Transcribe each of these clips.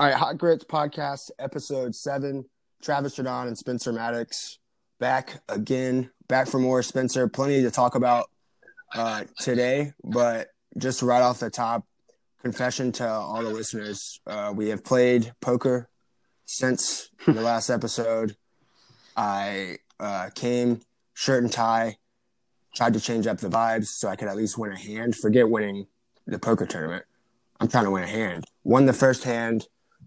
All right, Hot Grits Podcast, episode seven. Travis Jaudon and Spencer Maddox back again, back for more. Spencer, plenty to talk about uh, today, but just right off the top, confession to all the listeners: uh, we have played poker since the last episode. I uh, came shirt and tie, tried to change up the vibes so I could at least win a hand. Forget winning the poker tournament. I'm trying to win a hand. Won the first hand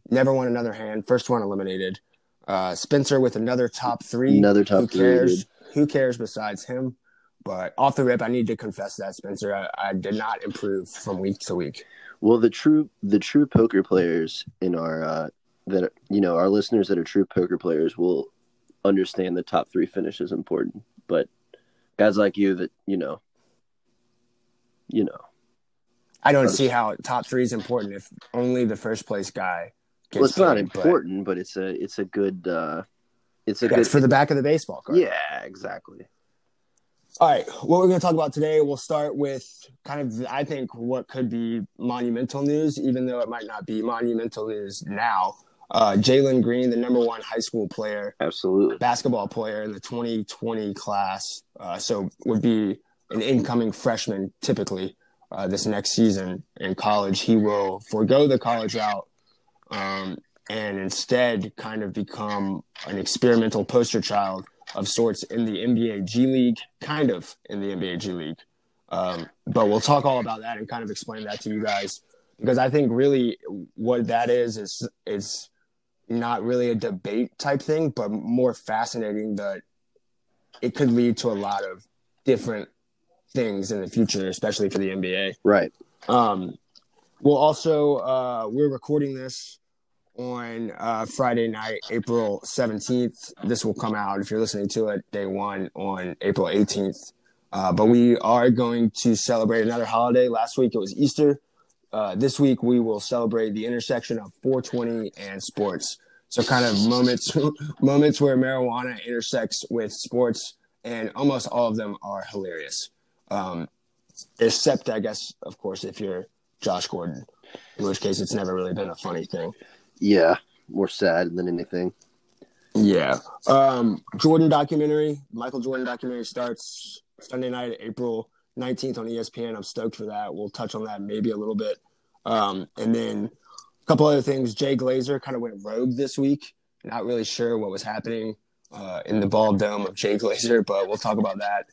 Never won another hand. First one eliminated. Uh, Spencer with another top three. Another top Who three, cares? Who cares besides him? But off the rip, I need to confess that Spencer, I, I did not improve from week to week. Well, the true the true poker players in our uh, that you know our listeners that are true poker players will understand the top three finish is important. But guys like you that you know, you know, I don't see how top three is important if only the first place guy well, it's not paid, but- important, but, it's a it's a good uh, it's a Yeah, good it's for the back of the baseball card. yeah exactly. All right, what we're going to talk about today, we'll start with kind of, I think, what could be monumental news, even though it might not be monumental news now. Uh, Jalen Green, the number one high school player, Absolutely. basketball player in the 2020 class, uh, so would be an incoming freshman typically uh, this next season in college. He will forego the college route um, and instead kind of become an experimental poster child of sorts in the NBA G League, kind of in the NBA G League. Um, but we'll talk all about that and kind of explain that to you guys because I think really what that is is is not really a debate type thing, but more fascinating that it could lead to a lot of different things in the future, especially for the NBA. Right. Um, we'll also uh, we're recording this on uh, Friday night, April seventeenth. This will come out if you're listening to it day one on April eighteenth. Uh, but we are going to celebrate another holiday. Last week it was Easter. Uh, this week we will celebrate the intersection of 420 and sports. So kind of moments moments where marijuana intersects with sports, and almost all of them are hilarious. Um, except I guess, of course, if you're Josh Gordon, in which case it's never really been a funny thing. Yeah. More sad than anything. Yeah. Um, Jordan documentary, Michael Jordan documentary starts Sunday night, April 19th on ESPN. I'm stoked for that. We'll touch on that maybe a little bit. Um, and then a couple other things. Jay Glazer kind of went rogue this week. Not really sure what was happening uh, in the ball dome of Jay Glazer, but we'll talk about that.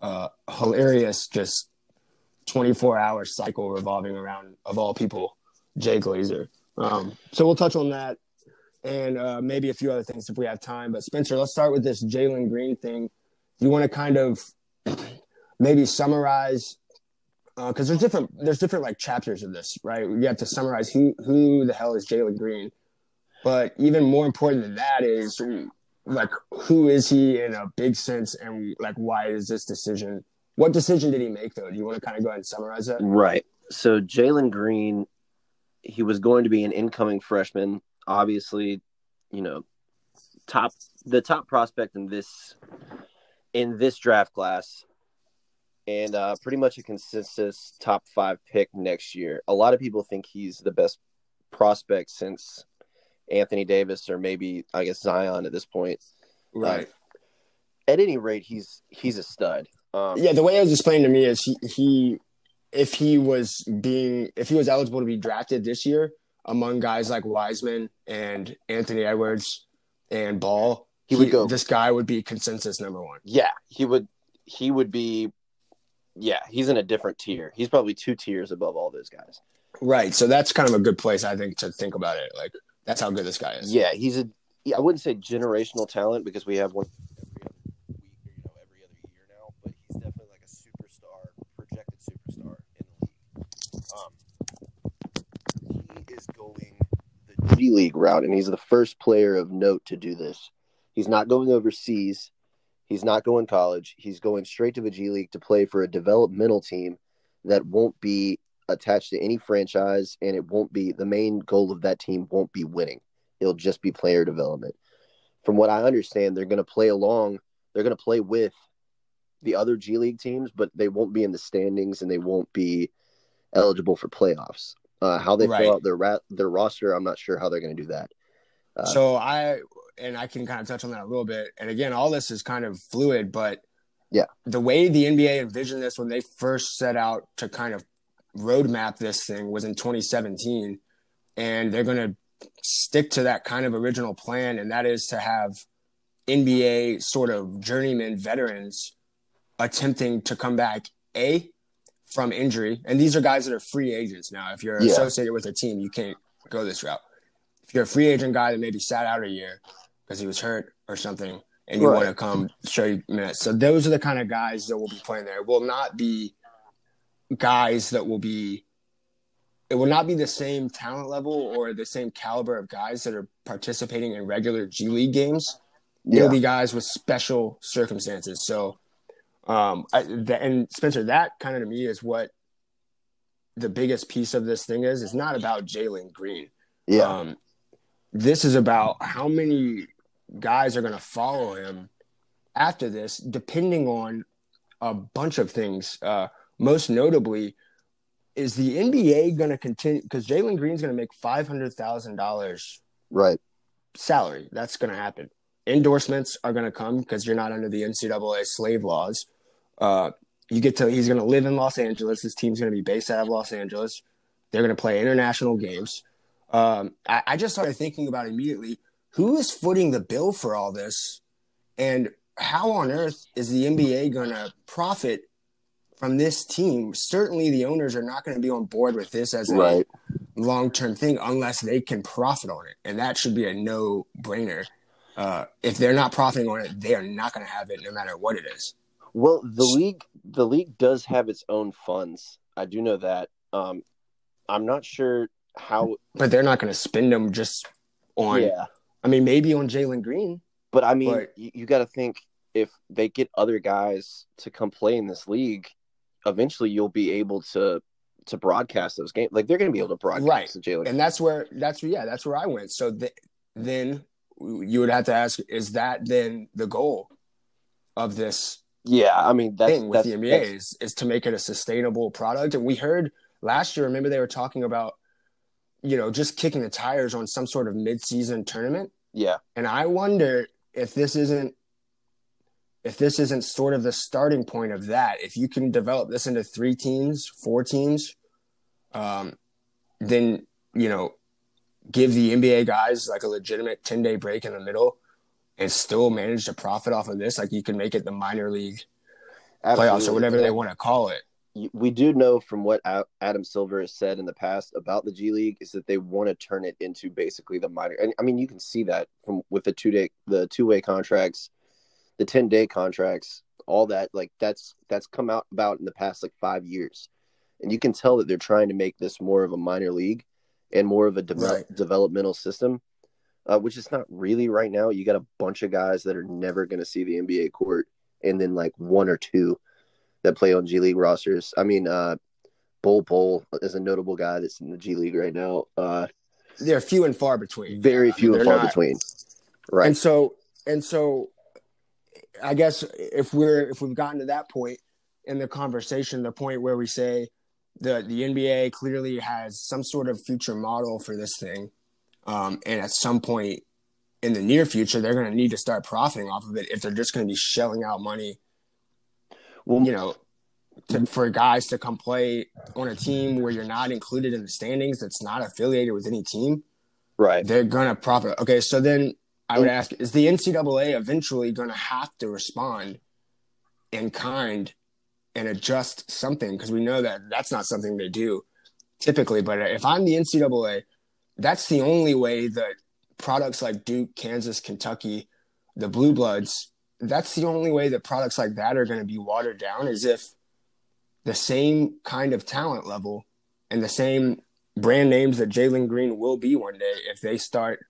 Uh, hilarious, just 24 hour cycle revolving around, of all people, Jay Glazer. Um, so we'll touch on that and uh, maybe a few other things if we have time. But Spencer, let's start with this Jalen Green thing. You want to kind of maybe summarize because there's different there's different like chapters of this, right? You have to summarize who who the hell is Jalen Green, but even more important than that is like who is he in a big sense, and like why is this decision? What decision did he make though? Do you want to kind of go ahead and summarize that? Right. So Jalen Green, he was going to be an incoming freshman. Obviously, you know, top the top prospect in this in this draft class, and uh, pretty much a consensus top five pick next year. A lot of people think he's the best prospect since Anthony Davis or maybe I guess Zion at this point. Right. At any rate, he's he's a stud. Um, Yeah, the way it was explained to me is he, he if he was being if he was eligible to be drafted this year among guys like Wiseman and Anthony Edwards and Ball, He would go- This guy would be consensus number one. yeah, he would he would be yeah, he's in a different tier. He's probably two tiers above all those guys. Right. So that's kind of a good place, I think, to think about it. Like that's how good this guy is. Yeah, he's a. I wouldn't say generational talent because we have one every other week or you know every other year now, but he's definitely like a superstar, projected superstar in the league. Um, he is going the G League route, and he's the first player of note to do this. He's not going overseas. He's not going college. He's going straight to the G League to play for a developmental team that won't be attached to any franchise, and it won't be the main goal of that team won't be winning. It'll just be player development. From what I understand, they're going to play along. They're going to play with the other G League teams, but they won't be in the standings and they won't be eligible for playoffs. Uh, how they Right. fill out their ra- their roster, I'm not sure how they're going to do that. Uh, so I and I can kind of touch on that a little bit. And again, all this is kind of fluid, but Yeah. the way the NBA envisioned this when they first set out to kind of roadmap this thing was in 2017, and they're going to stick to that kind of original plan, and that is to have NBA sort of journeyman veterans attempting to come back a from injury, and these are guys that are free agents now. If you're Yeah. associated with a team, you can't go this route. If you're a free agent guy that maybe sat out a year because he was hurt or something, and you Right. want to come show you minutes, so those are the kind of guys that will be playing there. It will not be guys that will be. It will not be the same talent level or the same caliber of guys that are participating in regular G League games yeah, it'll be guys with special circumstances. So, um, I, th- and Spencer, that kind of to me is what the biggest piece of this thing is. It's not about Jalen Green. yeah, Um, this is about how many guys are going to follow him after this, depending on a bunch of things. Uh, most notably, is the NBA going to continue? Because Jalen Green's going to make five hundred thousand dollars right, salary. That's going to happen. Endorsements are going to come because you're not under the NCAA slave laws. Uh, you get to he's going to live in Los Angeles. His team's going to be based out of Los Angeles. They're going to play international games. Um, I, I just started thinking about immediately who is footing the bill for all this, and how on earth is the NBA going to profit from this team? Certainly, the owners are not going to be on board with this as a right. long term thing unless they can profit on it. And that should be a no brainer. Uh, if they're not profiting on it, they are not going to have it no matter what it is. Well, the league the league does have its own funds. I do know that. Um, I'm not sure how. But they're not going to spend them just on, yeah, I mean, maybe on Jalen Green. but I mean, But- you, you got to think if they get other guys to come play in this league, eventually you'll be able to to broadcast those games. Like they're going to be able to broadcast Right. the Jalen. And that's where, that's where, yeah, that's where I went. So th- then you would have to ask, is that then the goal of this yeah, I mean that's thing with that's, the NBA that's- is, is to make it a sustainable product. And we heard last year, remember they were talking about, you know, just kicking the tires on some sort of mid-season tournament. yeah, And I wonder if this isn't if this isn't sort of the starting point of that. If you can develop this into three teams, four teams, um, then you know, give the NBA guys like a legitimate ten day break in the middle and still manage to profit off of this. Like you can make it the minor league playoffs or whatever they want to call it. we do know from what Adam Silver has said in the past about the G League is that they want to turn it into basically the minor. And I mean, you can see that from with the two day, the two way contracts, the ten day contracts, all that. Like that's that's come out about in the past like five years, and you can tell that they're trying to make this more of a minor league and more of a de- Right. developmental system. Uh, which is not really right now. You got a bunch of guys that are never going to see the NBA court, and then like one or two that play on G League rosters. I mean, uh, Bol Bol is a notable guy that's in the G League right now. Uh, They're few and far between. very I few mean, and far not- between. Right. And so and so I guess if we're if we've gotten to that point in the conversation, the point where we say the the NBA clearly has some sort of future model for this thing. Um, and at some point in the near future, they're going to need to start profiting off of it if they're just going to be shelling out money, well, you know, to, for guys to come play on a team where you're not included in the standings, that's not affiliated with any team right. they're gonna profit. Okay, so then I would ask: Is the NCAA eventually gonna have to respond in kind and adjust something? Because we know that that's not something they do typically. But if I'm the NCAA, that's the only way that products like Duke, Kansas, Kentucky, the Blue Bloods, that's the only way that products like that are going to be watered down is if the same kind of talent level and the same brand names that Jalen Green will be one day if they start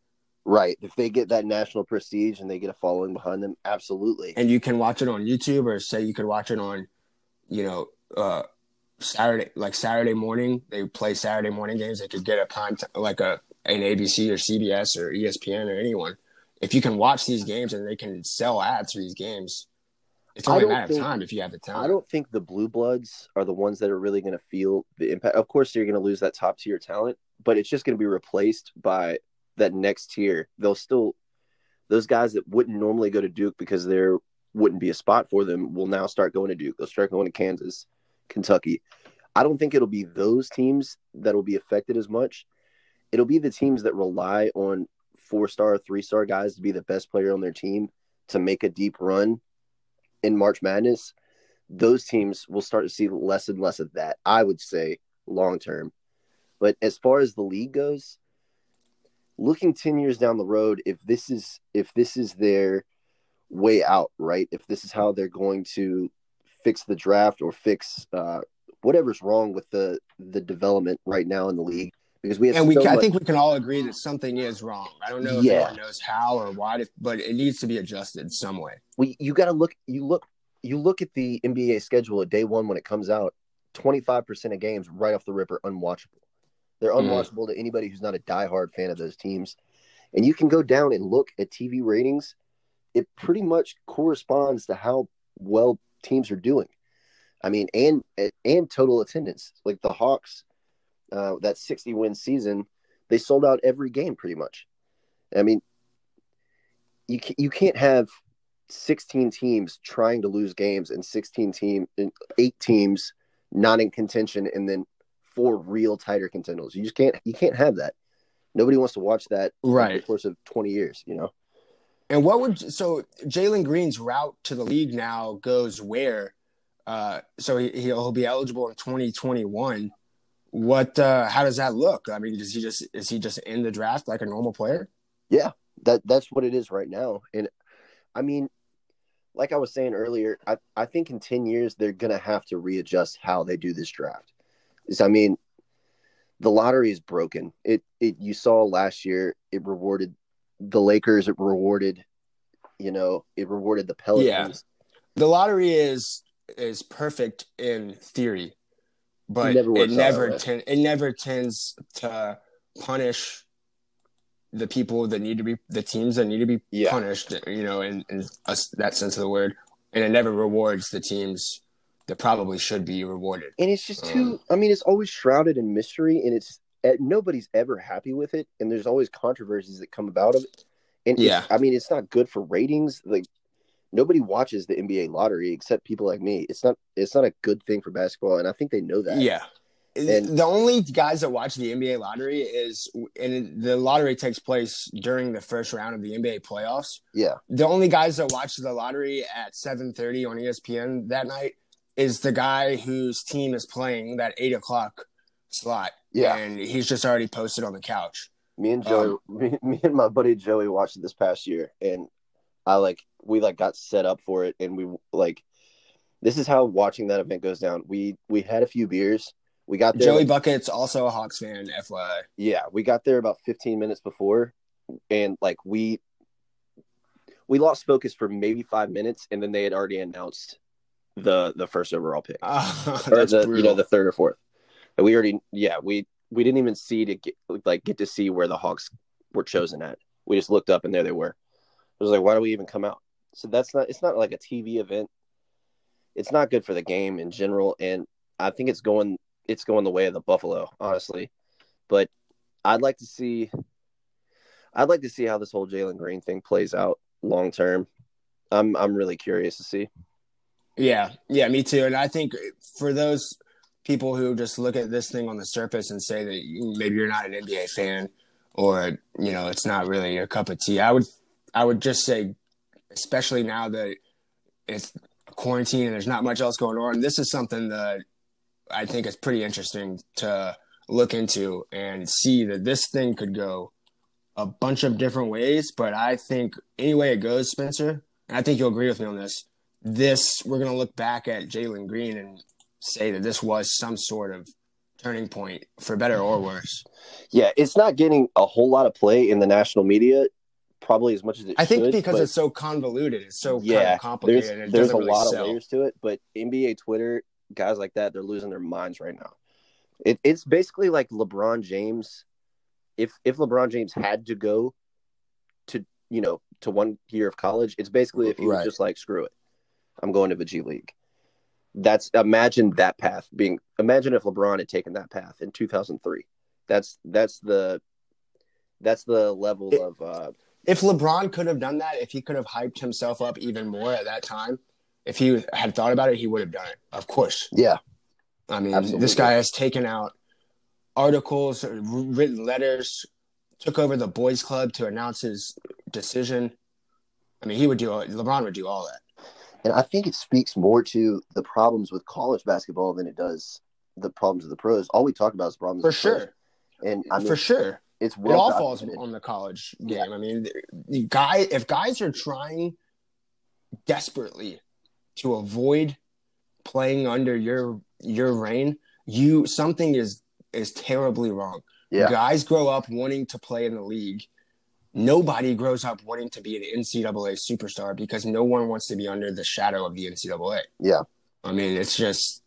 Right. If they get that national prestige and they get a following behind them, absolutely. and you can watch it on YouTube or say you could watch it on, you know, uh, Saturday like Saturday morning. They play Saturday morning games. They could get a prime t- like a an ABC or CBS or ESPN or anyone. If you can watch these games and they can sell ads for these games, It's only a matter think- of time if you have the talent. I don't think the blue bloods are the ones that are really going to feel the impact. Of course, you're going to lose that top tier talent, but it's just going to be replaced by that next tier. They'll still those guys that wouldn't normally go to Duke because there wouldn't be a spot for them will now start going to Duke. They'll start going to Kansas, Kentucky. I don't think it'll be those teams that will be affected as much. It'll be the teams that rely on four star, three star guys to be the best player on their team to make a deep run in March Madness. Those teams will start to see less and less of that, I would say, long term. But as far as the league goes, looking 10 years down the road, if this is if this is their way out, right? If this is how they're going to fix the draft or fix uh, whatever's wrong with the the development right now in the league, because we have and we, so can, I think we can all agree that something is wrong. I don't know if Yeah. anyone knows how or why, but it needs to be adjusted some way. we you got to look you look you look at the NBA schedule at day one when it comes out. Twenty five percent of games right off the rip are unwatchable. They're Mhm. unwatchable to anybody who's not a diehard fan of those teams. And you can go down and look at TV ratings. It pretty much corresponds to how well teams are doing. I mean, and and total attendance. Like the Hawks, uh, that sixty win season, they sold out every game pretty much. I mean, you you can't have 16 teams trying to lose games and 16 team and eight teams not in contention and then four real tighter contenders. You just can't you can't have that. Nobody wants to watch that over Right. the course of 20 years, you know. And what would so Jalen Green's route to the league now goes where? Uh, so he, he'll be eligible in 2021. What? Uh, how does that look? I mean, does he just is he just in the draft like a normal player? Yeah, that that's what it is right now. And I mean, like I was saying earlier, I, I think in 10 years they're gonna have to readjust how they do this draft. Is I mean, the lottery is broken. It it you saw last year it rewarded the Lakers, it rewarded, you know, it rewarded the Pelicans. Yeah. The lottery is is perfect in theory, but It never it never ten, it never tends to punish the people that need to be the teams that need to be Yeah. punished. You know, in, in us that sense of the word, and it never rewards the teams that probably should be rewarded. And it's just too. Um, I mean, it's always shrouded in mystery, and it's Eh, nobody's ever happy with it. And there's always controversies that come about of it. And Yeah. I mean, it's not good for ratings. Like nobody watches the NBA lottery except people like me. It's not. It's not a good thing for basketball, and I think they know that. Yeah. And- the only guys that watch the NBA lottery is, and the lottery takes place during the first round of the NBA playoffs. Yeah. The only guys that watch the lottery at 7:30 on ESPN that night is the guy whose team is playing that eight o'clock slot. Yeah. and he's just already posted on the couch. Me and Joey, Um, me, me and my buddy Joey watched it this past year, and I like we like got set up for it, and we like this is how watching that event goes down. We we had a few beers. We got there. Joey like, Bucket's also a Hawks fan, FYI. yeah, we got there about 15 minutes before, and like we we lost focus for maybe five minutes, and then they had already announced the the first overall pick, or the you know the third or fourth. And we already yeah we we didn't even see to get like get to see where the Hawks were chosen at. We just looked up and there they were. It was like why do we even come out? So that's not it's not like a TV event. It's not good for the game in general, and I think it's going it's going the way of the Buffalo, honestly. But I'd like to see I'd like to see how this whole Jalen Green thing plays out long term. I'm I'm really curious to see. Yeah, yeah, me too. And I think for those people who just look at this thing on the surface and say that maybe you're not an NBA fan or you know it's not really your cup of tea, I would I would just say, especially now that it's quarantine and there's not much else going on, this is something that I think is pretty interesting to look into and see that this thing could go a bunch of different ways. But I think any way it goes, Spencer, and I think you'll agree with me on this this we're to look back at Jalen Green and say that this was some sort of turning point for better or mm-hmm. worse. Yeah, it's not getting a whole lot of play in the national media, probably as much as it I think should, because it's so convoluted, it's so kind yeah, of complicated. there's there's a really lot sell. of layers to it. But NBA Twitter guys like that, they're losing their minds right now. It, it's basically like LeBron James. If if LeBron James had to go to you know to one year of college, it's basically if he was just like screw it. I'm going to the G League. That's imagine that path being. Imagine if LeBron had taken that path in 2003. That's that's the that's the level It- of uh, If LeBron could have done that, if he could have hyped himself up even more at that time, if he had thought about it, he would have done it. Of course. yeah I mean, Absolutely. this guy has taken out articles, written letters, took over the boys' club to announce his decision. I mean, he would do. LeBron would do all that. And I think it speaks more to the problems with college basketball than it does the problems of the pros. All we talk about is problems For the pros. sure. And I mean, For sure. it's It all falls on the college game. Yeah. I mean, the guy, if guys are trying desperately to avoid playing under your your reign, you something is is terribly wrong. Yeah. Guys grow up wanting to play in the league. Nobody grows up wanting to be an NCAA superstar because no one wants to be under the shadow of the NCAA. Yeah. I mean, it's just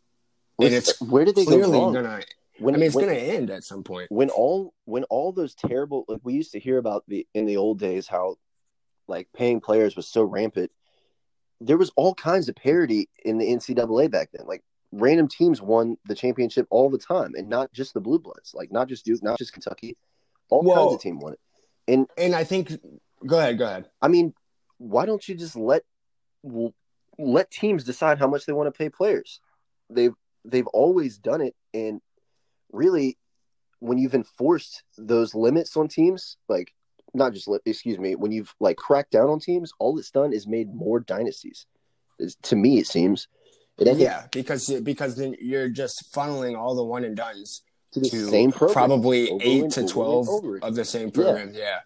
and it's uh, where did they go wrong? gonna. when, I mean, it's when, gonna end at some point. when all when all those terrible like we used to hear about the in the old days how like paying players was so rampant. There was all kinds of parity in the NCAA back then. Like random teams won the championship all the time, and not just the blue bloods. Like not just Duke, not just Kentucky. All Well- kinds of team won it. And And I think, go ahead, go ahead. I mean, why don't you just let let teams decide how much they want to pay players? They've they've always done it, and really, when you've enforced those limits on teams, like not just li- excuse me, when you've like cracked down on teams, all it's done is made more dynasties. Is- to me, it seems. It Yeah, because because then you're just funneling all the one and dones to the to same program, probably eight to twelve of the same programs. Yeah.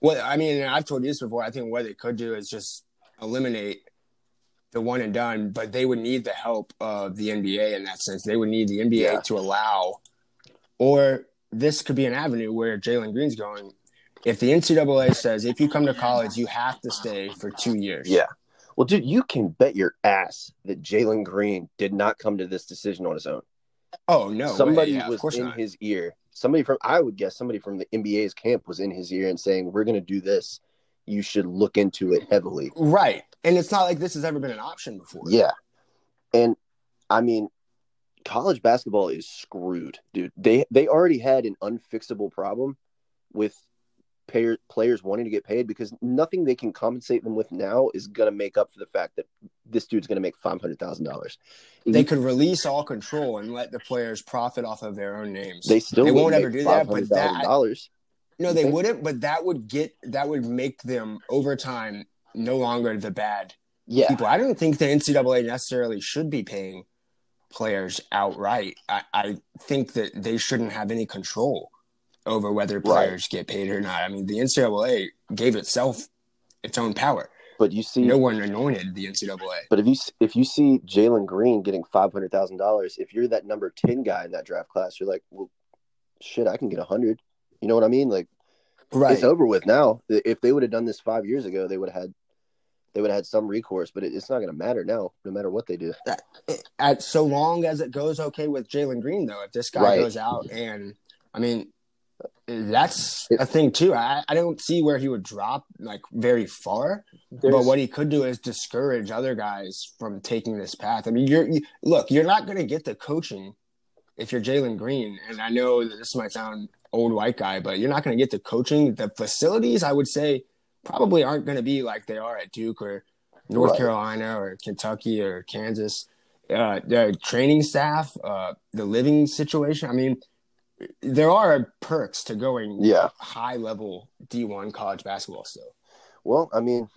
Well, I mean, I've told you this before. I think what they could do is just eliminate the one and done, but they would need the help of the NBA in that sense. They would need the NBA Yeah. to allow, or this could be an avenue where Jalen Green's going. If the NCAA says if you come to college, you have to stay for two years. Yeah. Well, dude, you can bet your ass that Jalen Green did not come to this decision on his own. Oh no. somebody Yeah, was in not. his ear. Somebody from I would guess somebody from the NBA's camp was in his ear and saying, "We're going to do this. You should look into it heavily." Right. And it's not like this has ever been an option before. Yeah, and I mean, college basketball is screwed, dude. They they already had an unfixable problem with payer, players wanting to get paid because nothing they can compensate them with now is going to make up for the fact that this dude's going to make five hundred thousand dollars. They could release all control and let the players profit off of their own names. They still They won't ever do that, but that- dollars. no, they wouldn't, but that would get that would make them over time no longer the bad Yeah, people. I don't think the NCAA necessarily should be paying players outright. I, I think that they shouldn't have any control over whether players get paid or not. I mean, the NCAA gave itself its own power. but you see, No one anointed the NCAA. But if you if you see Jalen Green getting five hundred thousand dollars, if you're that number ten guy in that draft class, you're like, well, shit, I can get a hundred. You know what I mean? Like Right. it's over with now. If they would have done this five years ago, they would have had they would have had some recourse. But it, it's not going to matter now, no matter what they do. Uh, at so long as it goes okay with Jalen Green, though, if this guy Right. goes out and I mean, that's a thing too. I, I don't see where he would drop like very far, but what he could do is discourage other guys from taking this path. I mean, you're you, look, you're not going to get the coaching if you're Jalen Green, and I know that this might sound old white guy, but you're not going to get the coaching. The facilities, I would say, probably aren't going to be like they are at Duke or North Right. Carolina or Kentucky or Kansas. Uh, the training staff, uh, the living situation. I mean, there are perks to going yeah. high level D1 college basketball still. Well, I mean,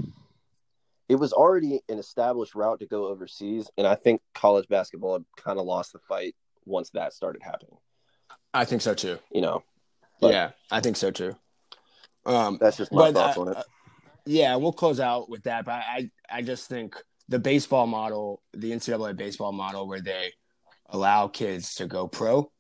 it was already an established route to go overseas, and I think college basketball kind of lost the fight once that started happening. I think so too. You know, yeah, I think so too. Um, that's just my thoughts uh, on it. uh, yeah, we'll close out with that. But I, I just think the baseball model, the NCAA baseball model, where they allow kids to go pro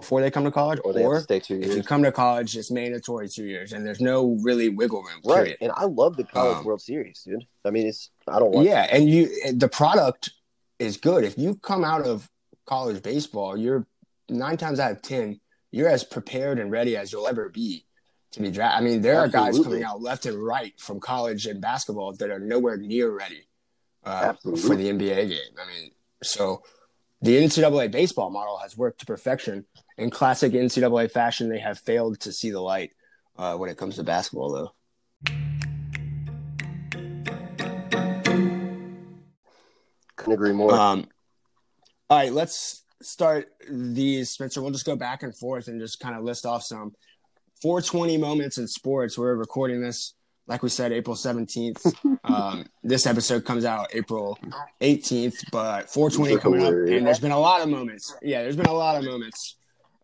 before they come to college, Or they or stay two if you come to college, it's mandatory two years, and there's no really wiggle room. Right. Period. And I love the College Um, World Series, dude. I mean, it's I don't want Yeah, and you the product is good. If you come out of college baseball, you're nine times out of ten, you're as prepared and ready as you'll ever be to be drafted. I mean, there are guys coming out left and right from college and basketball that are nowhere near ready uh, for the NBA game. I mean, so the NCAA baseball model has worked to perfection. In classic NCAA fashion, they have failed to see the light uh, when it comes to basketball, though. Couldn't agree more. Um, all right, let's start these, Spencer. We'll just go back and forth and just kind of list off some 420 moments in sports. We're recording this, like we said, April 17th. um, this episode comes out April 18th, but 420 coming up, and there's been a lot of moments. Yeah, there's been a lot of moments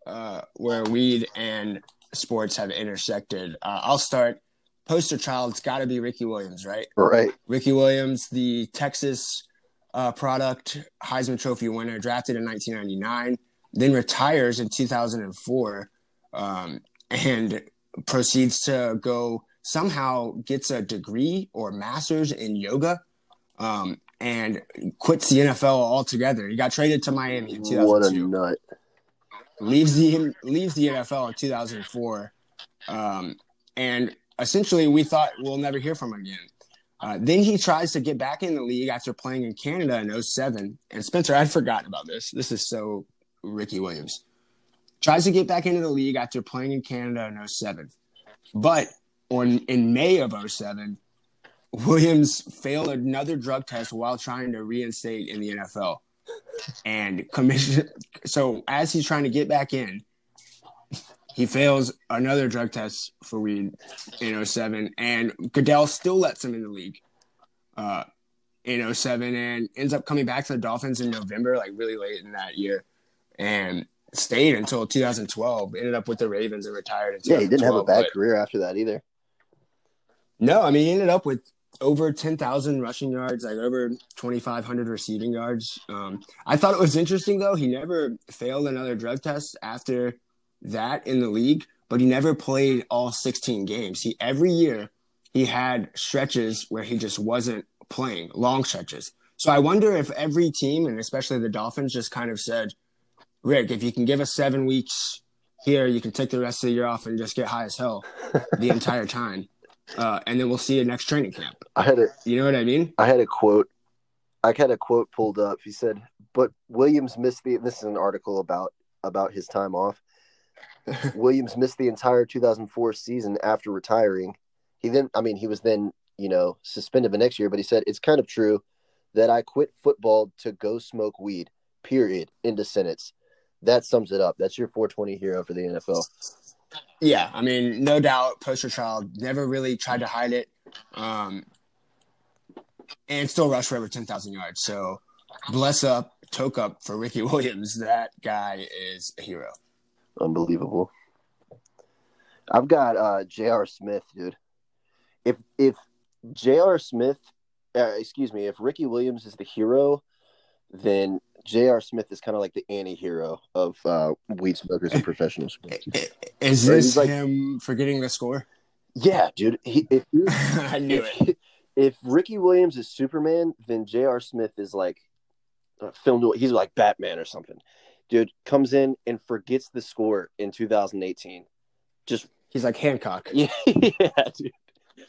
uh, where weed and sports have intersected. Uh, I'll start. Poster child, it's got to be Ricky Williams, right? Right. Ricky Williams, the Texas uh, product, Heisman Trophy winner, drafted in 1999, then retires in 2004, um, and proceeds to go somehow gets a degree or master's in yoga, um, and quits the NFL altogether. He got traded to Miami in 2002. What a nut! Leaves the leaves the NFL in 2004, um, and essentially we thought we'll never hear from him again. Uh, then he tries to get back in the league after playing in Canada in 07. And Spencer, I'd forgotten about this. This is so Ricky Williams. Tries to get back into the league after playing in Canada in 07. But on in May of 07, Williams failed another drug test while trying to reinstate in the NFL. And commission so as he's trying to get back in, he fails another drug test for weed in 07, and Goodell still lets him in the league uh, in 07 and ends up coming back to the Dolphins in November, like really late in that year, and stayed until 2012. Ended up with the Ravens and retired. yeah, he didn't have a bad career after that either. No, I mean, he ended up with over 10,000 rushing yards, like over 2,500 receiving yards. Um, I thought it was interesting, though. He never failed another drug test after that in the league, but he never played all 16 games. He every year he had stretches where he just wasn't playing, long stretches. So I wonder if every team, and especially the Dolphins, just kind of said, Rick, if you can give us seven weeks here, you can take the rest of the year off and just get high as hell the entire time. Uh, and then we'll see you next training camp. I had a, you know what I mean? I had a quote. I had a quote pulled up. He said, "But Williams missed the." This is an article about about his time off. Williams missed the entire 2004 season after retiring. He then, I mean, he was then, you know, suspended the next year, but he said, it's kind of true that I quit football to go smoke weed, period, into sentence. That sums it up. That's your 420 hero for the NFL. Yeah, I mean, no doubt, poster child, never really tried to hide it. Um, and still rushed for over 10,000 yards. So bless up, toke up for Ricky Williams. That guy is a hero. Unbelievable. I've got uh J.R. Smith, dude. If if J.R. Smith, uh, excuse me, if Ricky Williams is the hero, then J.R. Smith is kind of like the anti-hero of uh, weed smokers and professional sports. Is this like, him forgetting the score? Yeah, dude. He, if I knew if, it. If Ricky Williams is Superman, then J.R. Smith is like uh, filmed. He's like Batman or something dude comes in and forgets the score in 2018. Just he's like Hancock. Yeah, yeah, dude.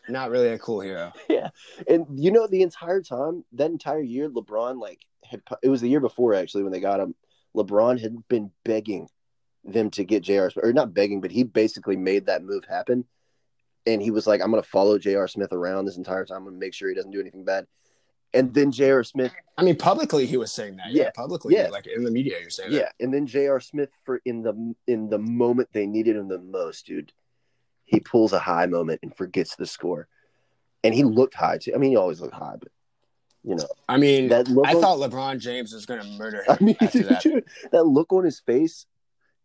Not really a cool hero. Yeah, and you know the entire time, that entire year, LeBron like had. It was the year before actually when they got him. LeBron had been begging them to get J.R. Smith, or not begging, but he basically made that move happen. And he was like, "I'm going to follow J.R. Smith around this entire time. I'm going to make sure he doesn't do anything bad." and then J.R. Smith. I mean, publicly he was saying that. Yeah, yeah publicly. Yeah, like in the media, you're saying. Yeah, that. and then J.R. Smith for in the in the moment they needed him the most, dude. He pulls a high moment and forgets the score, and he looked high too. I mean, he always looked high, but you know. I mean, that I on, thought LeBron James was going to murder him. I mean, that. That look on his face,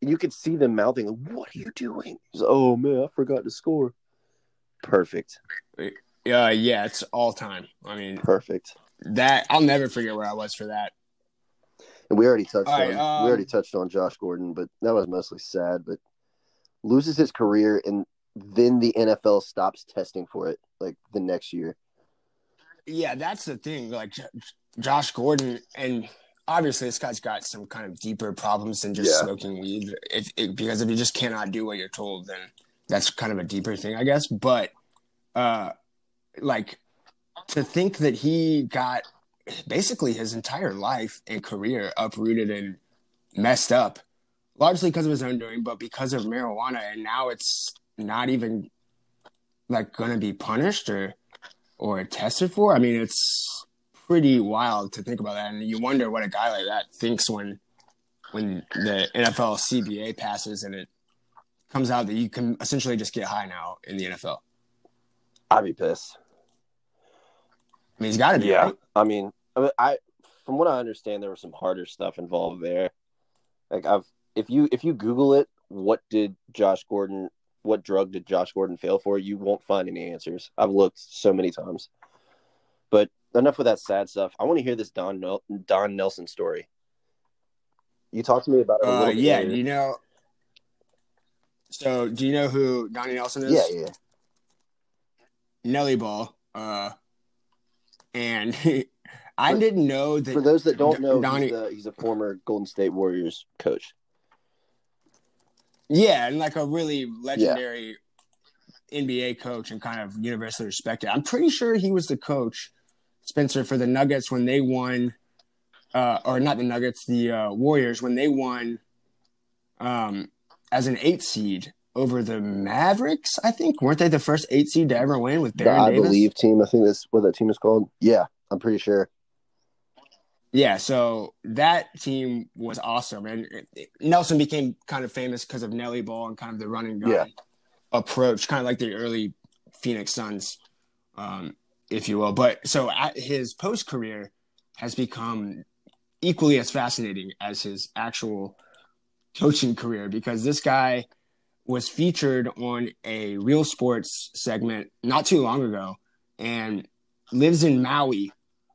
you could see them mouthing, "What are you doing?" Oh man, I forgot to score. Perfect. Yeah, uh, yeah, it's all time. I mean, perfect. That I'll never forget where I was for that. And we already touched on um, we already touched on Josh Gordon, but that was mostly sad. But loses his career, and then the NFL stops testing for it like the next year. Yeah, that's the thing. Like Josh Gordon, and obviously this guy's got some kind of deeper problems than just yeah. smoking weed. If, if, because if you just cannot do what you're told, then that's kind of a deeper thing, I guess. But uh, like to think that he got basically his entire life and career uprooted and messed up, largely because of his own doing, but because of marijuana. And now it's not even like going to be punished or or tested for. I mean, it's pretty wild to think about that, and you wonder what a guy like that thinks when when the NFL CBA passes and it comes out that you can essentially just get high now in the NFL. I'd be pissed. I mean, he's got to be. Yeah, right? I mean, I, mean, I from what I understand, there was some harder stuff involved there. Like I've, if you if you Google it, what did Josh Gordon, what drug did Josh Gordon fail for? You won't find any answers. I've looked so many times. But enough with that sad stuff. I want to hear this Don Nel- Don Nelson story. You talked to me about it a Uh, little yeah, earlier. you know. So, do you know who Donnie Nelson is? yeah, yeah. Nellie Ball. Uh, and I didn't know that. For those that don't know, Donnie- he's, a, he's a former Golden State Warriors coach. Yeah, and like a really legendary NBA coach and kind of universally respected. I'm pretty sure he was the coach, Spencer, for the Nuggets when they won, uh, or not the Nuggets, the uh, Warriors when they won um, as an eight seed over the Mavericks. I think weren't they the first eight seed to ever win with The Baron I Davis? believe team. I think that's what that team is called. Yeah, I'm pretty sure. Yeah, so that team was awesome, and Nelson became kind of famous because of Nellie Ball and kind of the running gun Yeah. approach, kind of like the early Phoenix Suns, um, if you will. But so at his post career has become equally as fascinating as his actual coaching career because this guy was featured on a Real Sports segment not too long ago and lives in Maui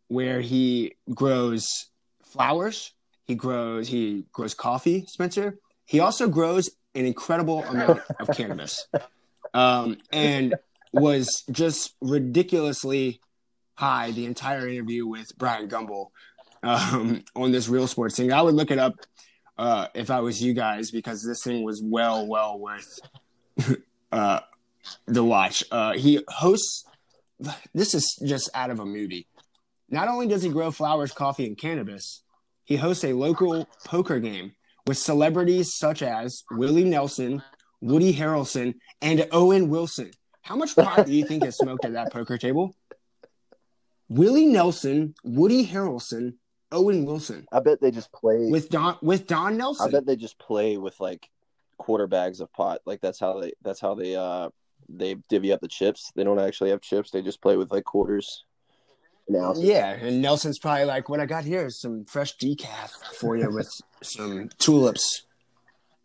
where he grows flowers, he grows he grows coffee, Spencer. He also grows an incredible amount of cannabis. Um, and was just ridiculously high the entire interview with Bryant Gumbel um, on this Real Sports thing. I would look it up uh, if I was you guys because this thing was well, well worth uh, the watch. Uh, he hosts. This is just out of a movie. Not only does he grow flowers, coffee, and cannabis, he hosts a local poker game with celebrities such as Willie Nelson, Woody Harrelson, and Owen Wilson. How much pot do you think is smoked at that poker table? Willie Nelson, Woody Harrelson, Owen Wilson I bet they just play. with Don with Don Nelson. I bet they just play with like quarter bags of pot. Like that's how they. That's how they. Uh, they divvy up the chips. They don't actually have chips. They just play with like quarters. Yeah, and Nelson's probably like, "What I got here is some fresh decaf for you with some tulips,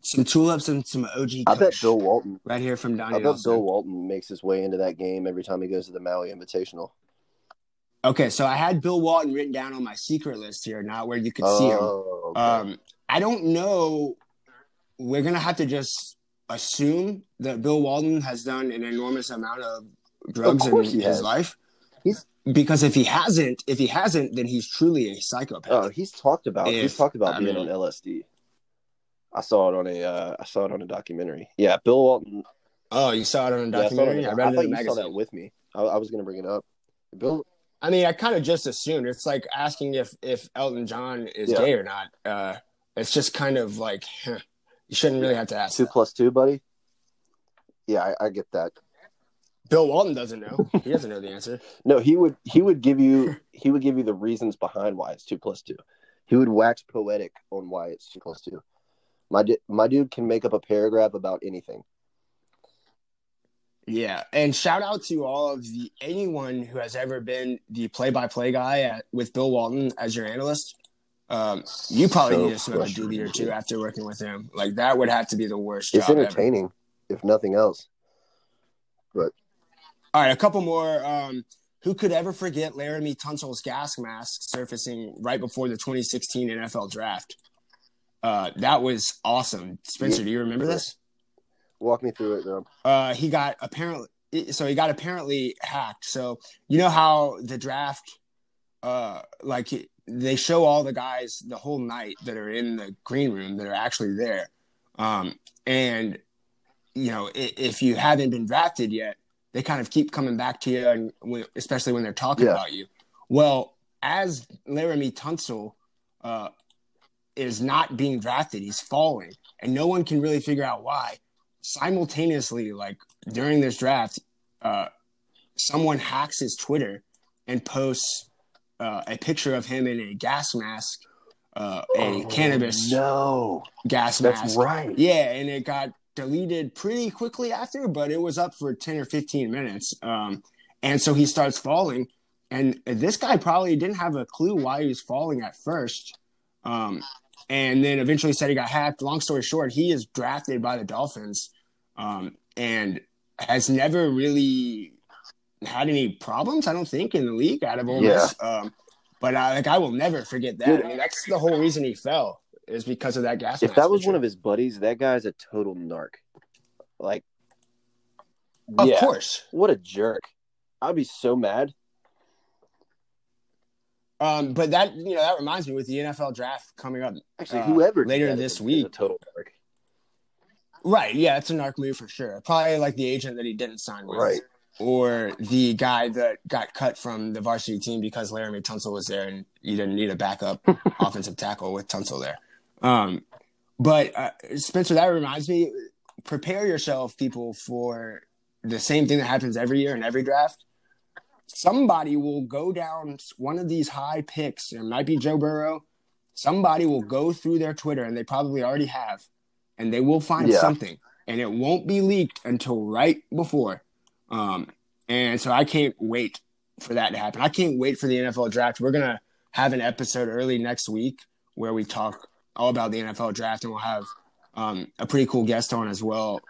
some tulips and some OG." I bet Bill Walton. right here from I Donnie bet Nelson. Bill Walton makes his way into that game every time he goes to the Maui Invitational. Okay, so I had Bill Walton written down on my secret list here, not where you could see him. Oh, okay. Um, I don't know. We're gonna have to just assume that Bill Walton has done an enormous amount of drugs in his has. life. He's- because if he hasn't, if he hasn't, then he's truly a psychopath. oh, he's talked about. he's talked about I being mean- on LSD. I saw it on a. Uh, I saw it on a documentary. Yeah, Bill Walton. Oh, you saw it on a Yeah, I, saw it on documentary? I, I read it in the you saw that with me. I, I was going to bring it up. Bill. I mean, I kind of just assumed it's like asking if if Elton John is Yeah. gay or not. Uh, it's just kind of like huh, you shouldn't really have to ask. Two that. plus two, buddy. Yeah, I, I get that. Bill Walton doesn't know. He doesn't know the answer. No, he would he would give you he would give you the reasons behind why it's two plus two. He would wax poetic on why it's two plus two. My di- my dude can make up a paragraph about anything. Yeah, and shout out to all of the anyone who has ever been the play-by-play guy at, with Bill Walton as your analyst. Um, you probably So need to smoke a doobie or two after working with him. Like that would have to be the worst It's job ever. entertaining, if nothing else. All right, a couple more. Um, who could ever forget Laremy Tunsil's gas mask surfacing right before the 2016 NFL draft? Uh, that was awesome. Spencer, do you remember this? Walk me through it, though. Uh, he got apparently so he got apparently hacked. So you know how the draft, uh, like they show all the guys the whole night that are in the green room that are actually there, um, and you know i- if you haven't been drafted yet, they kind of keep coming back to you, and especially when they're talking Yeah. about you. Well, as Laremy Tunsil uh, is not being drafted, he's falling, and no one can really figure out why. Simultaneously, like during this draft, uh, someone hacks his Twitter and posts uh, a picture of him in a gas mask, uh, a Oh, cannabis No, gas that's mask. right. Yeah, and it got deleted pretty quickly after, but it was up for 10 or 15 minutes. Um, and so he starts falling. And this guy probably didn't have a clue why he was falling at first. Um, and then eventually said he got hacked. Long story short, he is drafted by the Dolphins um, and has never really had any problems, I don't think, in the league out of Ole Miss. Um, but I, like, I will never forget that. I mean, that's the whole reason he fell is because of that gas If mask that was picture. one of his buddies, that guy's a total narc. Like, Of yeah, course. what a jerk! I'd be so mad. Um, but that you know that reminds me with the NFL draft coming up. Actually, Uh, whoever later this week. a total narc. Right, yeah, it's a narc move for sure. Probably like the agent that he didn't sign with, Right. Or the guy that got cut from the varsity team because Laremy Tunsil was there and you didn't need a backup offensive tackle with Tunsil there. Um, but uh, Spencer, that reminds me. Prepare yourself, people, for the same thing that happens every year in every draft. Somebody will go down one of these high picks. It might be Joe Burrow. Somebody will go through their Twitter, and they probably already have, and they will find Yeah. something, and it won't be leaked until right before. Um, and so I can't wait for that to happen. I can't wait for the NFL draft. We're gonna have an episode early next week where we talk all about the NFL draft, and we'll have um, a pretty cool guest on as well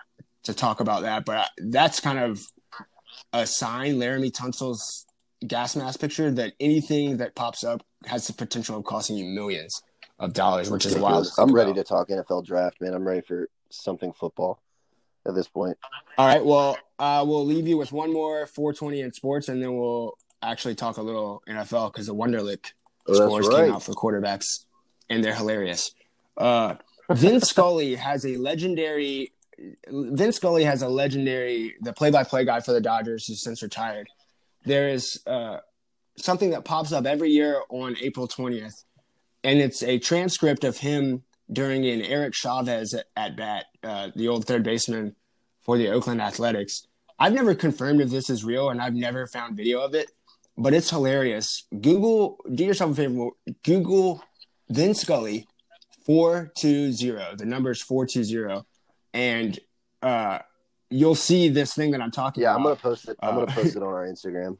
to talk about that. But that's kind of a sign, Laremy Tunsil's gas mask picture, that anything that pops up has the potential of costing you millions of dollars, which is wild. I'm ready to talk NFL draft, man. I'm ready for something football at this point. All right. Well, uh, we'll leave you with one more 420 in sports, and then we'll actually talk a little NFL because the Wonderlic Oh, scores that's came right. out for quarterbacks, and they're hilarious. Uh, Vin Scully has a legendary. Vin Scully has a legendary, the play-by-play guy for the Dodgers, who's since retired. There is uh, something that pops up every year on April 20th, and it's a transcript of him during an Eric Chavez at, at bat, uh, the old third baseman for the Oakland Athletics. I've never confirmed if this is real, and I've never found video of it, but it's hilarious. Google, do yourself a favor, Google Vin Scully 420. The number is 420. And uh, you'll see this thing that I'm talking about. Yeah, about. I'm gonna post it. I'm Uh, gonna post it on our Instagram.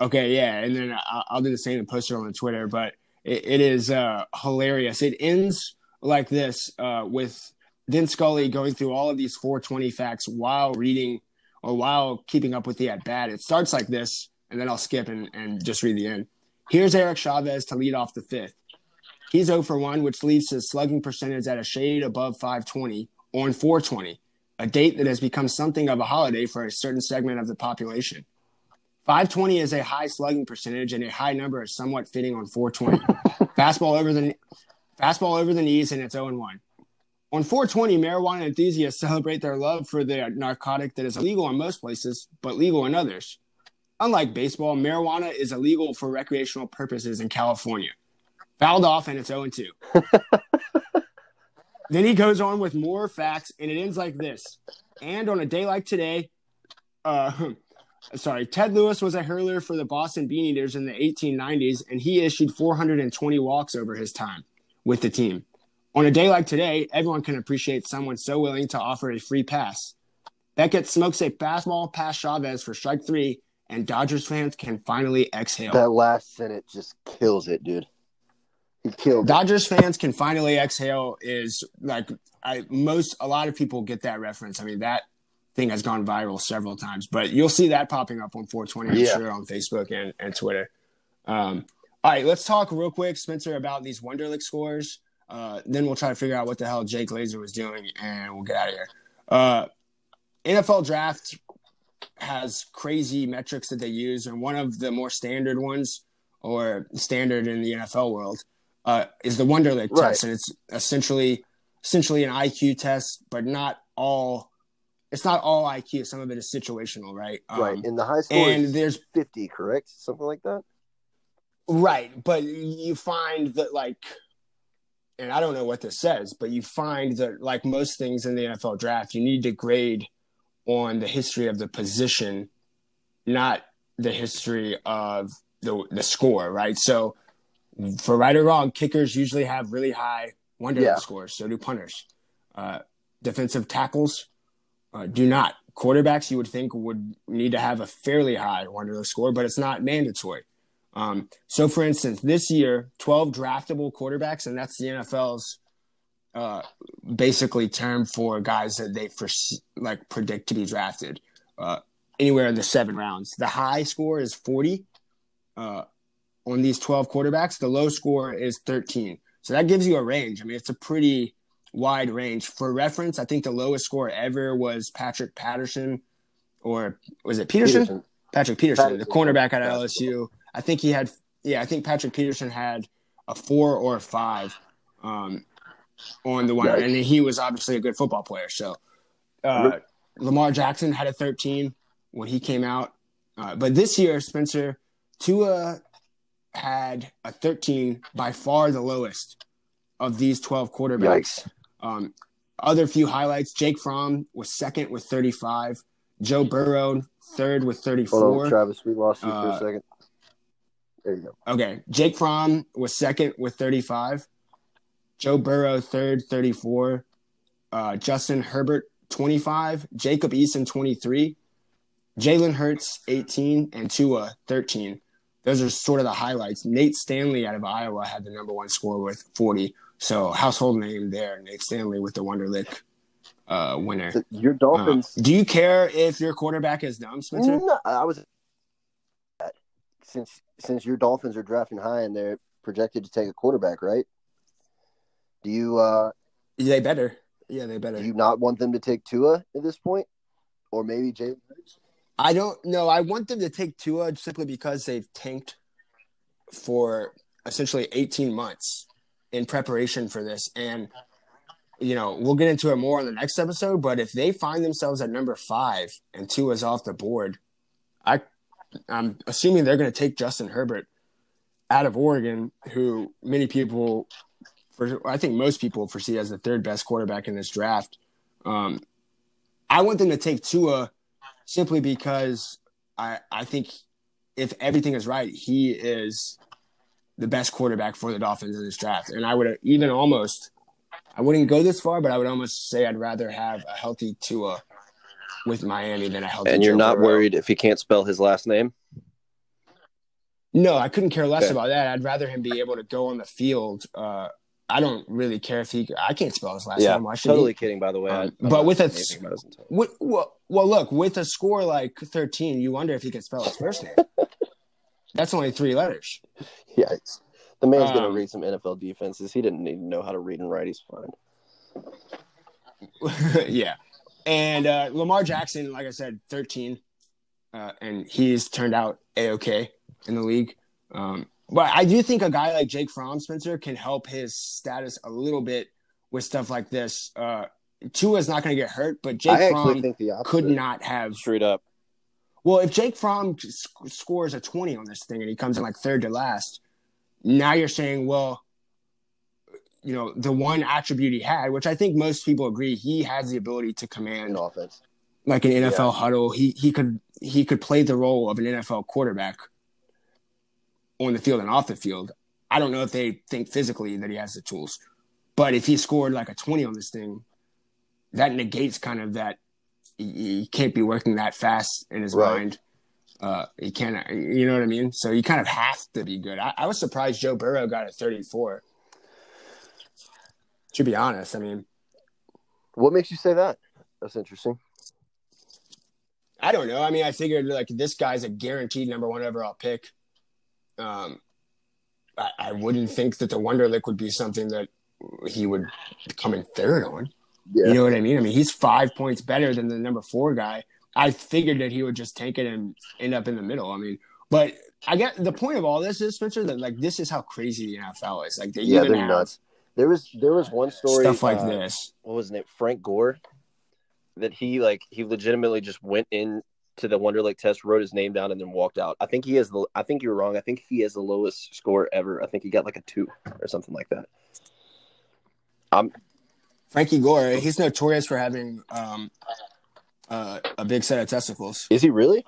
Okay, yeah, and then I'll, I'll do the same and post it on the Twitter. But it, it is uh, hilarious. It ends like this uh, with Vin Scully going through all of these 420 facts while reading or while keeping up with the at bat. It starts like this, and then I'll skip and, and just read the end. Here's Eric Chavez to lead off the fifth. He's 0 for 1, which leaves his slugging percentage at a shade above 520 on 420, a date that has become something of a holiday for a certain segment of the population. 520 is a high slugging percentage, and a high number is somewhat fitting on 420. fastball over the fastball over the knees, and it's 0 and 1. On 420, marijuana enthusiasts celebrate their love for the narcotic that is illegal in most places, but legal in others. Unlike baseball, marijuana is illegal for recreational purposes in California. Fouled off, and it's 0 2. then he goes on with more facts, and it ends like this. And on a day like today, uh, sorry, Ted Lewis was a hurler for the Boston Bean Eaters in the 1890s, and he issued 420 walks over his time with the team. On a day like today, everyone can appreciate someone so willing to offer a free pass. Beckett smokes a fastball past Chavez for strike three, and Dodgers fans can finally exhale. That last sentence just kills it, dude. He killed it. Dodgers fans can finally exhale is like I most a lot of people get that reference. I mean that thing has gone viral several times, but you'll see that popping up on 420 I'm Yeah. sure on Facebook and, and Twitter. Um, all right, let's talk real quick, Spencer, about these Wonderlic scores. Uh, then we'll try to figure out what the hell Jay Glazer was doing, and we'll get out of here. Uh, NFL draft has crazy metrics that they use, and one of the more standard ones, or standard in the NFL world, uh, is the Wonderlic Right. test, and it's essentially essentially an IQ test, but not all. It's not all IQ. Some of it is situational, right? Um, right. In the high school, and there's 50, correct? Something like that. Right, but you find that like, and I don't know what this says, but you find that like most things in the NFL draft, you need to grade on the history of the position, not the history of the the score, right? So, for right or wrong, kickers usually have really high wonder Yeah. scores. So do punters. Uh, defensive tackles uh, do not. Quarterbacks, you would think, would need to have a fairly high Wonderlic score, but it's not mandatory. Um, so, for instance, this year, 12 draftable quarterbacks, and that's the NFL's uh, basically term for guys that they foresee, like predict to be drafted uh, anywhere in the seven rounds. The high score is 40 uh, on these 12 quarterbacks. The low score is 13. So that gives you a range. I mean, it's a pretty wide range. For reference, I think the lowest score ever was Patrick Patterson, or was it Peterson? Peterson. Patrick Peterson, the cornerback at. LSU. I think he had, yeah, I think Patrick Peterson had a four or a five um, on the one, Yikes. and he was obviously a good football player. So uh, Lamar Jackson had a 13 when he came out, uh, but this year Spencer Tua had a 13, by far the lowest of these 12 quarterbacks. Um, other few highlights: Jake Fromm was second with 35. Joe Burrow third with Hold 34. on, Travis. We lost you for Uh, a second. There you go. Okay, Jake Fromm was second with 35. Joe Burrow third, 34. Uh, Justin Herbert 25. Jacob Eason 23. Jalen Hurts 18 and Tua 13. Those are sort of the highlights. Nate Stanley out of Iowa had the number one score with 40. So household name there, Nate Stanley with the Wonderlic uh, winner. Your Uh, Dolphins. do you care if your quarterback is dumb, Spencer? No, I was since since your Dolphins are drafting high and they're projected to take a quarterback, right? Do you uh They better. Yeah, they better. do you not want them to take Tua at this point, or maybe? Hurts? I don't know. I want them to take Tua simply because they've tanked for essentially 18 months in preparation for this. And, you know, we'll get into it more on the next episode. But if they find themselves at number five and Tua's off the board, I, I'm assuming they're going to take Justin Herbert out of Oregon, who many people, for, I think most people foresee as the third best quarterback in this draft. Um, I want them to take Tua simply because I I think if everything is right, he is the best quarterback for the Dolphins in this draft. And I would even almost I wouldn't go this far, but I would almost say I'd rather have a healthy Tua with Miami than a healthy. And you're not worried if he can't spell his last name? No, I couldn't care less Okay. about that. I'd rather him be able to go on the field. Uh, I don't really care if he. I can't spell his last yeah, name. Should totally he? kidding. By the way, Um, I- but with a- saying anything about his intent. With, well, well, look, with a score like 13, you wonder if he can spell his first name. That's only three letters. Yeah, the man's gonna Um, read some NFL defenses. He didn't even know how to read and write. He's fine. yeah. And uh, Lamar Jackson, like I said, 13. Uh, and he's turned out A OK in the league. Um, but I do think a guy like Jake Fromm, Spencer, can help his status a little bit with stuff like this. Uh, Tua's not going to get hurt, but Jake I Fromm think the could not have. straight up. Well, if Jake Fromm sc- scores a 20 on this thing and he comes in like third to last, now you're saying, well, you know, the one attribute he had, which I think most people agree, he has the ability to command in offense. like an NFL Yeah. huddle. He he could he could play the role of an NFL quarterback on the field and off the field. I don't know if they think physically that he has the tools, but if he scored like a 20 on this thing, that negates kind of that he, he can't be working that fast in his Right. mind. Uh, he can't, you know what I mean? So you kind of have to be good. I, I was surprised Joe Burrow got a 34. To be honest, I mean, What makes you say that? That's interesting. I don't know. I mean, I figured like this guy's a guaranteed number one overall pick. Um, I, I wouldn't think that the Wonderlic would be something that he would come in third on. Yeah. You know what I mean? I mean, he's five points better than the number four guy. I figured that he would just tank it and end up in the middle. I mean, but I get the point of all this is Spencer that like this is how crazy the NFL is. Like they Yeah, even they're have nuts. There was there was one story stuff like uh, this. What was name? Frank Gore. That he like he legitimately just went in to the Wonderlic test, wrote his name down, and then walked out. I think he has the. I think you're wrong. I think he has the lowest score ever. I think he got like a two or something like that. I'm Frankie Gore, he's notorious for having um, uh, a big set of testicles. Is he really?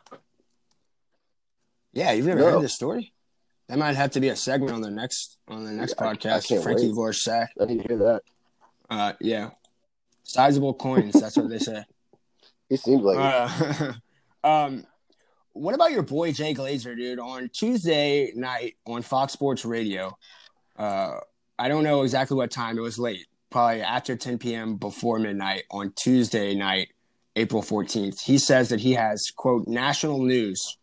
Yeah, you've never No. heard this story? That might have to be a segment on the next on the next Yeah, I- I podcast. Frankie wait. Gore's sack. I need to hear that. Uh, yeah, sizable coins. That's what they say. He seems like. Uh, um, what about your boy Jay Glazer, dude? On Tuesday night on Fox Sports Radio, uh, I don't know exactly what time. It was late, probably after 10 p.m. before midnight on Tuesday night, April 14th. He says that he has quote national news,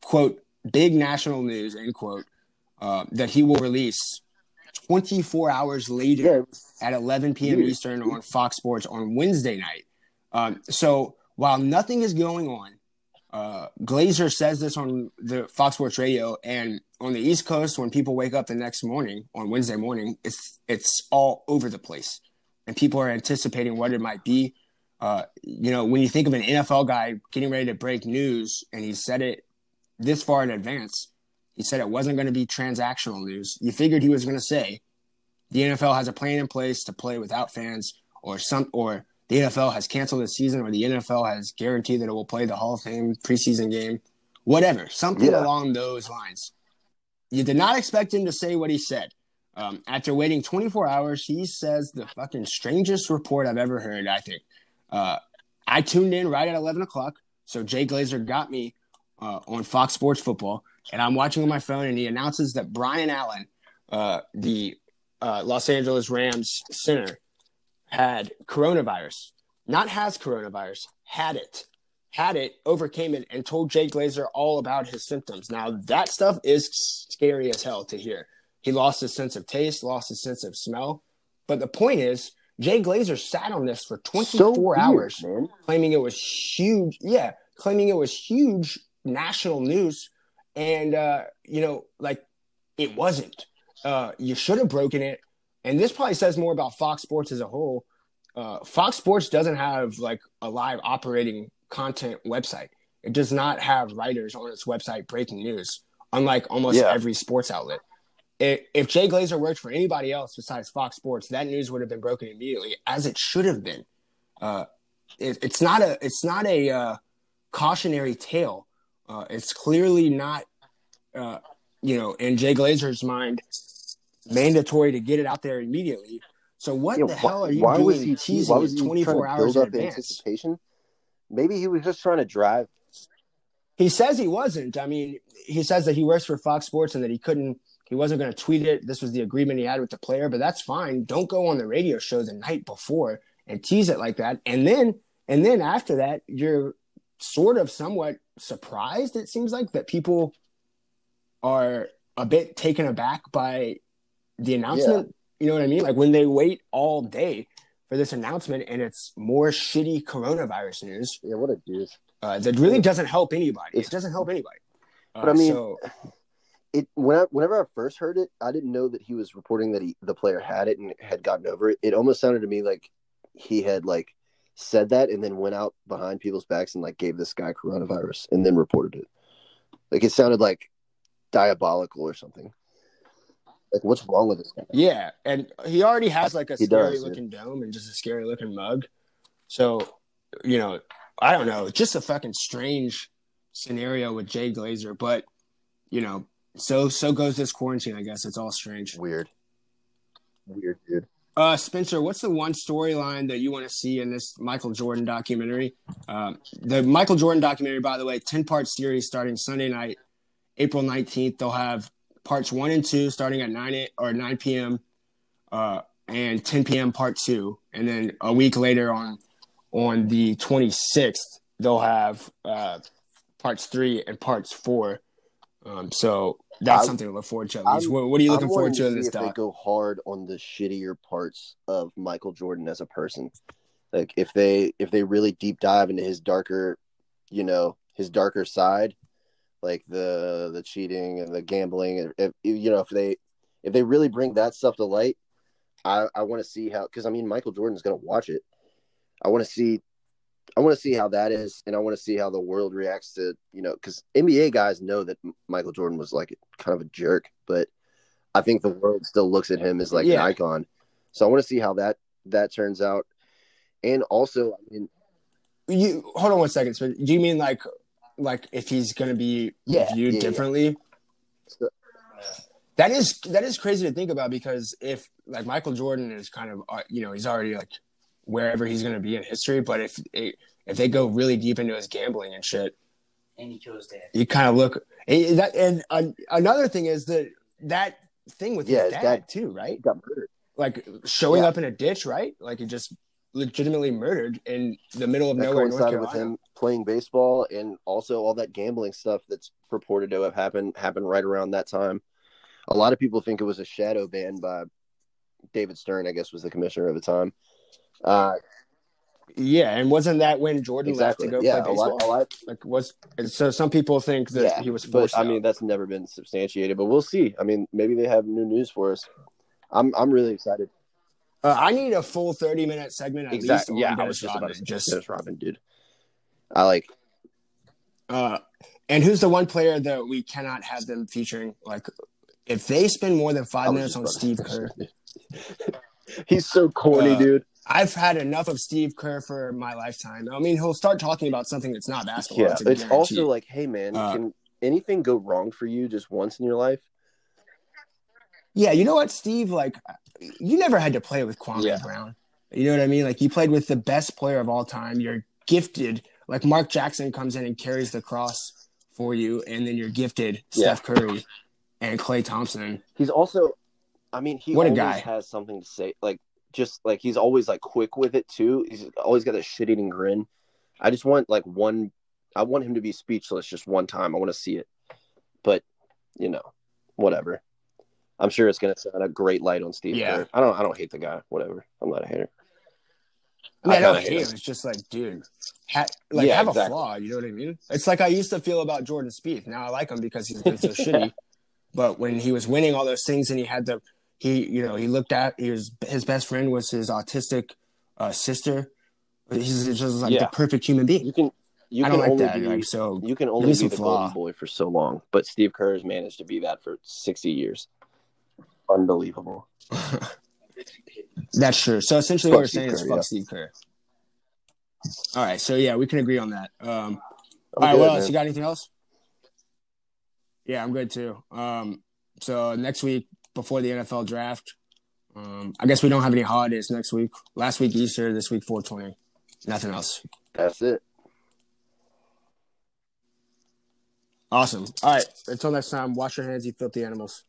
quote big national news, end quote, uh, that he will release 24 hours later at 11 p.m. Eastern on Fox Sports on Wednesday night. Um, so while nothing is going on, uh, Glazer says this on the Fox Sports Radio, and on the East Coast, when people wake up the next morning on Wednesday morning, it's it's all over the place, and people are anticipating what it might be. Uh, you know, when you think of an NFL guy getting ready to break news, and he said it this far in advance, he said it wasn't going to be transactional news. You figured he was going to say the NFL has a plan in place to play without fans, or some, or the NFL has canceled the season, or the NFL has guaranteed that it will play the Hall of Fame preseason game, whatever, something Yeah. along those lines. You did not expect him to say what he said. Um, after waiting 24 hours, he says the fucking strangest report I've ever heard. I think uh, I tuned in right at 11 o'clock, so Jay Glazer got me uh, on Fox Sports Football, and I'm watching on my phone, and he announces that Brian Allen, uh, the uh, Los Angeles Rams center, had coronavirus. Not has coronavirus, had it. Had it, overcame it, and told Jay Glazer all about his symptoms. Now, that stuff is scary as hell to hear. He lost his sense of taste, lost his sense of smell. But the point is, Jay Glazer sat on this for 24 so weird, hours man. claiming it was huge. Yeah, claiming it was huge national news, and uh, you know, like it wasn't. Uh, you should have broken it, and this probably says more about Fox Sports as a whole. Uh, Fox Sports doesn't have like a live operating content website. It does not have writers on its website breaking news, unlike almost Yeah. every sports outlet. If, if Jay Glazer worked for anybody else besides Fox Sports, that news would have been broken immediately, as it should have been. Uh, it, it's not a it's not a uh, cautionary tale. Uh, it's clearly not, uh, you know, in Jay Glazer's mind, mandatory to get it out there immediately. So what Yeah, the why, hell are you why doing was he teasing why was he 24 trying to hours build in up advance? anticipation? Maybe he was just trying to drive. He says he wasn't. I mean, he says that he works for Fox Sports and that he couldn't, he wasn't going to tweet it. This was the agreement he had with the player, but that's fine. Don't go on the radio show the night before and tease it like that. And then, and then after that, you're sort of somewhat surprised. It seems like that people are a bit taken aback by the announcement. You know what I mean? Like when they wait all day for this announcement and it's more shitty coronavirus news Yeah, what a dude. uh, that really doesn't help anybody. It's- it doesn't help anybody. Uh, But I mean- so, It when I, whenever I first heard it, I didn't know that he was reporting that he the player had it and had gotten over it. It almost sounded to me like he had like said that and then went out behind people's backs and like gave this guy coronavirus and then reported it. Like it sounded like diabolical or something. Like what's wrong with this guy? yeah, and he already has like a He scary does, looking dome and just a scary looking mug. So, you know, I don't know, just a fucking strange scenario with Jay Glazer, but you know, so so goes this quarantine. I guess it's all strange. Weird. Weird, dude. Uh, Spencer, what's the one storyline that you want to see in this Michael Jordan documentary? Um, the Michael Jordan documentary, by the way, 10 part series starting Sunday night, April 19th. They'll have parts one and two starting at 9 a- or 9 p.m. Uh, and 10 p.m. part two. And then a week later on on the 26th, they'll have uh, parts three and parts four. Um, so that's I- something to look forward to. At least. What, what are you looking I'm forward wanting to in this if they go hard on the shittier parts of Michael Jordan as a person. Like if they if they really deep dive into his darker, you know, his darker side, like the the cheating and the gambling, if you know if they if they really bring that stuff to light, I I want to see how because I mean Michael Jordan's gonna watch it. I want to see I want to see how that is, and I want to see how the world reacts to you know because NBA guys know that Michael Jordan was like kind of a jerk, but I think the world still looks at him as like Yeah. an icon. So I want to see how that that turns out, and also I mean You hold on one second. So do you mean like like if he's gonna be Yeah, viewed yeah, yeah. differently? So- That is that is crazy to think about because if like Michael Jordan is kind of uh, you know he's already like wherever he's gonna be in history, but if if they go really deep into his gambling and shit, And he chose dad. you kind of look and that and uh, another thing is that that thing with Yeah, his his dad, dad- too, right? got murdered. Like showing Yeah. up in a ditch, right? Like he just legitimately murdered in the middle of That nowhere, North coincided with him playing baseball, and also all that gambling stuff that's purported to have happened happened right around that time. A lot of people think it was a shadow ban by David Stern, I guess was the commissioner at the time. Uh, Yeah, and wasn't that when Jordan exactly. left to go yeah, play a lot, baseball? a lot. Like was so some people think that Yeah, he was but forced. I mean, that's never been substantiated. But we'll see. I mean, maybe they have new news for us. I'm I'm really excited. Uh, I need a full thirty minute segment at Exactly. least. Yeah, on I was just Rodman. about to just Dennis Rodman, dude. I like. uh, and who's the one player that we cannot have them featuring? Like, if they spend more than five minutes on Steve Kerr, He's so corny, Uh, dude. I've had enough of Steve Kerr for my lifetime. I mean, he'll start talking about something that's not basketball. Yeah, it's guarantee. also like, hey man, Uh, can anything go wrong for you just once in your life? Yeah, you know what, Steve? Like, you never had to play with Kwame Yeah. Brown. You know what I mean? Like, you played with the best player of all time. You're gifted. Like, Mark Jackson comes in and carries the cross for you, and then you're gifted Yeah. Steph Curry and Klay Thompson. He's also, I mean, he What a guy. has something to say. Like, just like he's always like quick with it too. He's always got that shit eating grin. I just want like one. I want him to be speechless just one time. I want to see it, but you know, whatever. I'm sure it's gonna sound a great light on Steve. Yeah. Kerr. I don't. I don't hate the guy. Whatever. I'm not a hater. I mean, I, I don't hate him. him. It's just like, dude, ha- like Yeah, have a flaw. You know what I mean? It's like I used to feel about Jordan Spieth. Now I like him because he's been so shitty. But when he was winning all those things and he had the, he, you know, he looked at he was his best friend was his autistic uh, sister. He's just like Yeah. the perfect human being. You can. You I can don't like only that. be. Like so, you can only be the flaw. golden boy for so long, but Steve Kerr has managed to be that for 60 years. Unbelievable. that's true. So essentially, Fuck what we're saying is Kerr, fuck yeah. Steve Kerr. All right. So yeah, we can agree on that. Um, all right. good, What else? man. You got anything else? Yeah, I'm good too. Um, so next week before the NFL draft, um, I guess we don't have any holidays next week. Last week Easter, this week 420. Nothing else. That's it. Awesome. All right. Until next time, wash your hands, you filthy animals.